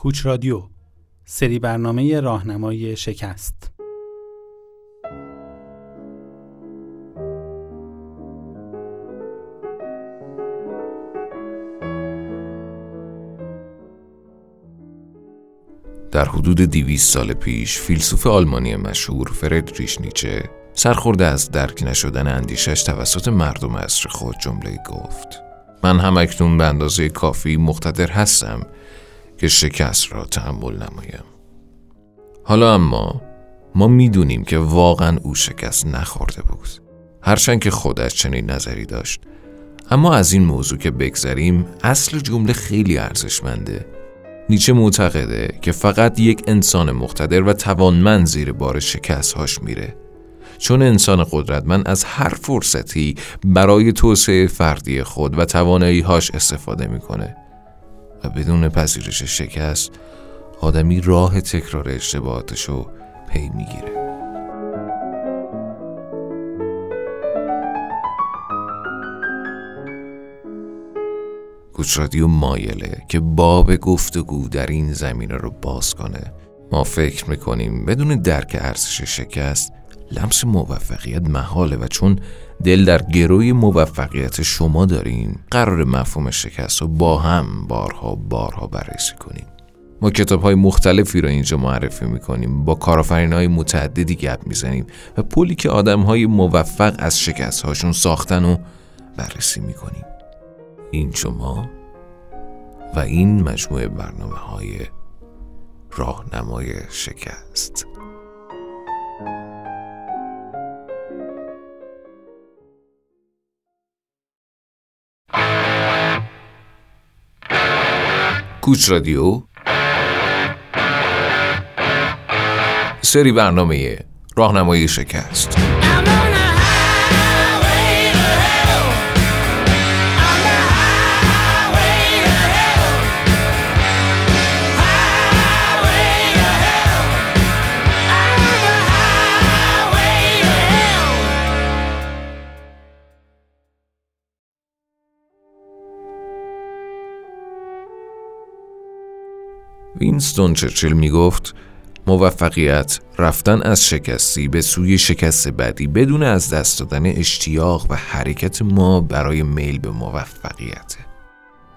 کوچ رادیو سری برنامه راهنمایی شکست. در حدود دیویس سال پیش فیلسوف آلمانی مشهور فردریش نیچه سرخورده از درک نشدن اندیشش توسط مردم عصر خود جمله گفت. من هم اکنون به اندازه کافی مقتدر هستم که شکست را تحمل نمایم. حالا اما ما می‌دونیم که واقعا او شکست نخورده بود. هرچند که خودش چنین نظری داشت. اما از این موضوع که بگذریم اصل جمله خیلی ارزشمنده. نیچه معتقده که فقط یک انسان مقتدر و توانمند زیر بار شکست هاش میره. چون انسان قدرتمند از هر فرصتی برای توسعه فردی خود و توانایی هاش استفاده می‌کنه. و بدون پذیرش شکست آدمی راه تکرار اشتباهاتشو پی می‌گیره. کوچ رادیو مایله که باب گفتگو در این زمینه رو باز کنه ما فکر می‌کنیم بدون درک ارزش شکست لمس موفقیت محاله و چون دل در گروی موفقیت شما داریم قرار مفهوم شکست رو با هم بارها بارها بررسی کنیم. ما کتاب های مختلفی رو اینجا معرفی می‌کنیم با کارافرین های متعددی گپ می‌زنیم و پولی که آدم های موفق از شکست هاشون ساختن و بررسی می‌کنیم. این شما و این مجموعه برنامه های راهنمای شکست. کوچ رادیو. سری برنامه راهنمای شکست. وینستون چرچل می گفت موفقیت رفتن از شکستی به سوی شکست بعدی بدون از دست دادن اشتیاق و حرکت ما برای میل به موفقیت.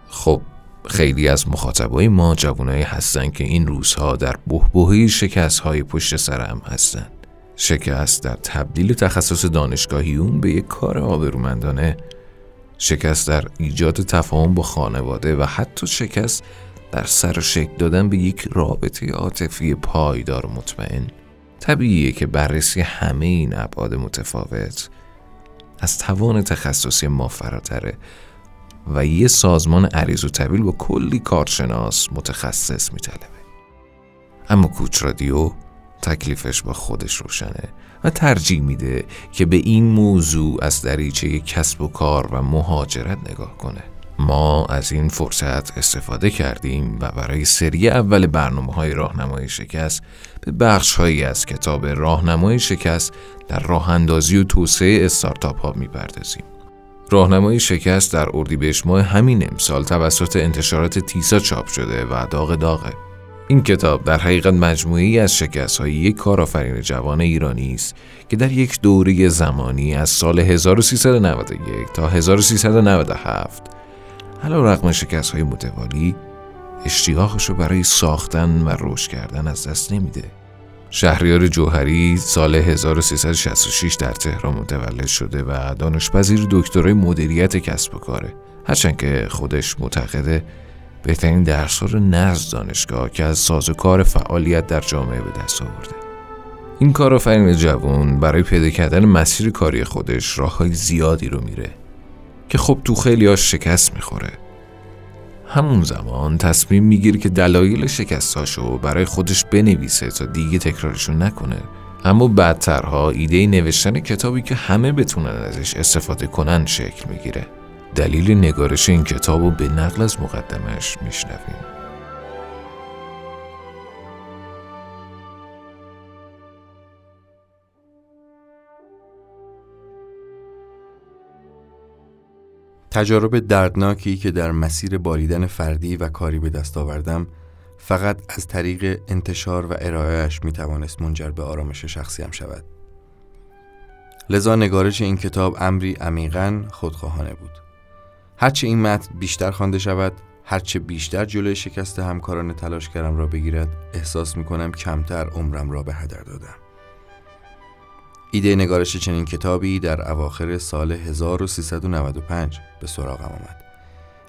خب خیلی از مخاطبای ما جوانایی هستن که این روزها در بهبهه شکست های پشت سر هم هستن. شکست در تبدیل تخصص دانشگاهی اون به یک کار آبرومندانه. شکست در ایجاد تفاهم با خانواده و حتی شکست در سر شکل دادن به یک رابطه عاطفی پایدار و مطمئن. طبیعیه که بررسی همه این ابعاد متفاوت از توان تخصصی ما فراتره و یه سازمان عریض و طویل با کلی کارشناس متخصص میطلبه. اما کوچ رادیو تکلیفش با خودش روشنه و ترجیح میده که به این موضوع از دریچه کسب و کار و مهاجرت نگاه کنه. ما از این فرصت استفاده کردیم و برای سری اول برنامه های راهنمای شکست به بخش هایی از کتاب راهنمای شکست در راه اندازی و توسعه استارتاپ ها می‌پردازیم. راهنمای شکست در اردیبهشت ماه همین امسال توسط انتشارات تیسا چاپ شده و داغ داغه. این کتاب در حقیقت مجموعی از شکست های یک کارآفرین جوان ایرانی است که در یک دوره زمانی از سال 1391 تا 1397 حالا رقم شکست های متوالی اشتیاقش رو برای ساختن و رشد کردن از دست نمیده. شهریار جوهری سال 1366 در تهران متولد شده و دانشپذیر دکترای مدیریت کسب و کاره. هرچند که خودش معتقده بهترین درس رو نزد دانشگاه که از سازوکار فعالیت در جامعه به دست آورده. این کارآفرین جوان برای پیدا کردن مسیر کاری خودش راه های زیادی رو میره. که خب تو خیلی ها شکست می‌خوره. همون زمان تصمیم می‌گیره که دلایل شکستاشو برای خودش بنویسه تا دیگه تکرارشو نکنه. اما بعدترها ایده نوشتن کتابی که همه بتونن ازش استفاده کنن شکل می‌گیره. دلیل نگارش این کتاب رو به نقل از مقدمش میشنویم. تجارب دردناکی که در مسیر باریدن فردی و کاری به دست آوردم فقط از طریق انتشار و ارائهش می توانست منجر به آرامش شخصیم شود. لذا نگارش این کتاب امری عمیقا خودخواهانه بود. هرچه این متن بیشتر خوانده شود هرچه بیشتر جلوی شکست همکاران تلاشگرم را بگیرد احساس می کنم کمتر عمرم را به هدر دادم. ایده نگارش چنین کتابی در اواخر سال 1395 به سراغم آمد.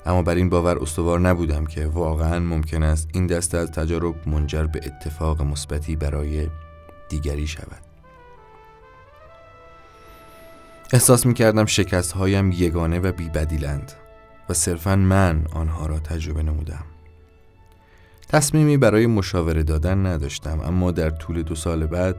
اما بر این باور استوار نبودم که واقعا ممکن است این دسته از تجارب منجر به اتفاق مثبتی برای دیگری شود. احساس می کردم شکست هایم یگانه و بیبدیلند و صرفا من آنها را تجربه نمودم. تصمیمی برای مشاوره دادن نداشتم اما در طول دو سال بعد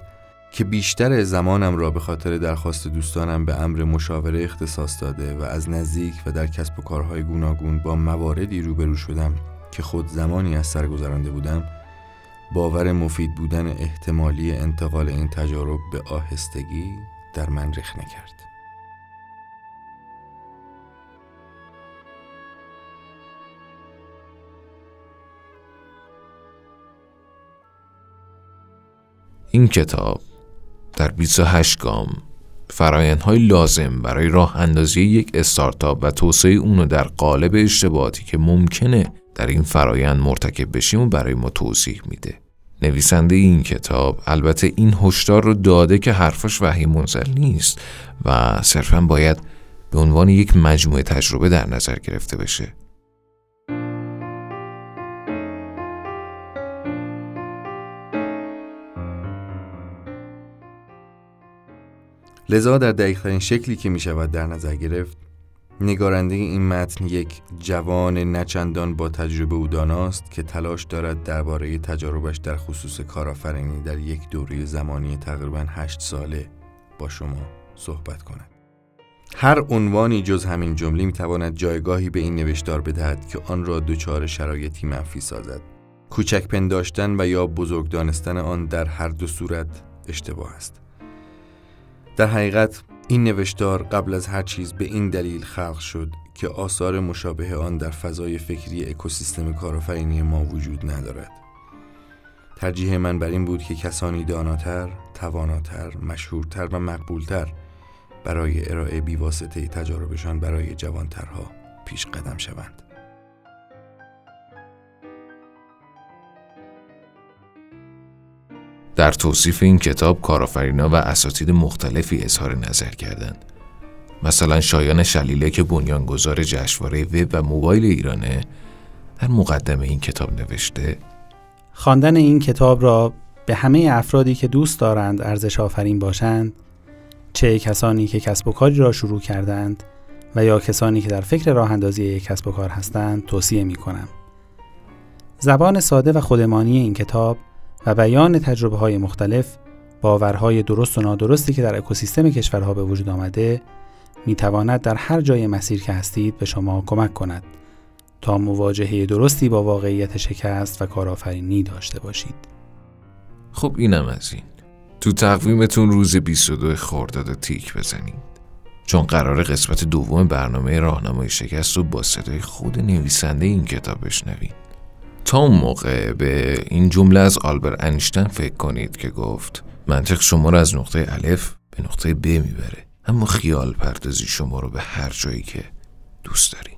که بیشتر زمانم را به خاطر درخواست دوستانم به امر مشاوره اختصاص داده و از نزدیک و در کسب و کارهای گوناگون با مواردی روبرو شدم که خود زمانی از سر گذرانده بودم باور مفید بودن احتمالی انتقال این تجارب به آهستگی در من رخنه کرد. این کتاب در 28 گام. فرایندهای لازم برای راه اندازی یک استارتاپ و توسعه اونو در قالب اشتباهاتی که ممکنه در این فرایند مرتکب بشیم و برای ما توضیح میده. نویسنده این کتاب البته این هشدار رو داده که حرفش وحی منزل نیست و صرفا باید به عنوان یک مجموعه تجربه در نظر گرفته بشه. لذا در دقیقترین شکلی که می شود در نظر گرفت نگارنده این متن یک جوان نچندان با تجربه و داناست که تلاش دارد درباره تجاربش در خصوص کارآفرینی در یک دوره زمانی تقریبا هشت ساله با شما صحبت کند. هر عنوانی جز همین جمله می تواند جایگاهی به این نوشتار بدهد که آن را دچار شرایطی منفی سازد. کوچک پنداشتن و یا بزرگ دانستن آن در هر دو صورت اشتباه است. در حقیقت این نوشتار قبل از هر چیز به این دلیل خلق شد که آثار مشابه آن در فضای فکری اکوسیستم کارآفرینی ما وجود ندارد. ترجیح من بر این بود که کسانی داناتر، تواناتر، مشهورتر و مقبولتر برای ارائه بیواسطه تجاربشان برای جوانترها پیش قدم شوند. در توصیف این کتاب کارآفرینا و اساتید مختلفی اظهار نظر کردند. مثلا شایان شلیله که بنیانگذار جشنواره وب و موبایل ایرانه در مقدمه این کتاب نوشته خواندن این کتاب را به همه افرادی که دوست دارند ارزش آفرین باشند چه کسانی که کسب و کاری را شروع کردند و یا کسانی که در فکر راه اندازی یک کسب و کار هستند توصیه می کنم. زبان ساده و خودمانی این کتاب و بیان تجربه های مختلف باورهای درست و نادرستی که در اکوسیستم کشورها به وجود آمده می تواند در هر جای مسیر که هستید به شما کمک کند تا مواجهه درستی با واقعیت شکست و کارآفرینی داشته باشید. خب اینم از این. تو تقویمتون روز 22 خرداد تیک بزنید. چون قرار قسمت دوم برنامه راهنمای شکست رو با صدای خود نویسنده این کتاب بشنوید. تا اون موقع به این جمله از آلبر انشتن فکر کنید که گفت منطق شما رو از نقطه الف به نقطه ب می‌بره. اما خیال پردازی شما رو به هر جایی که دوست دارید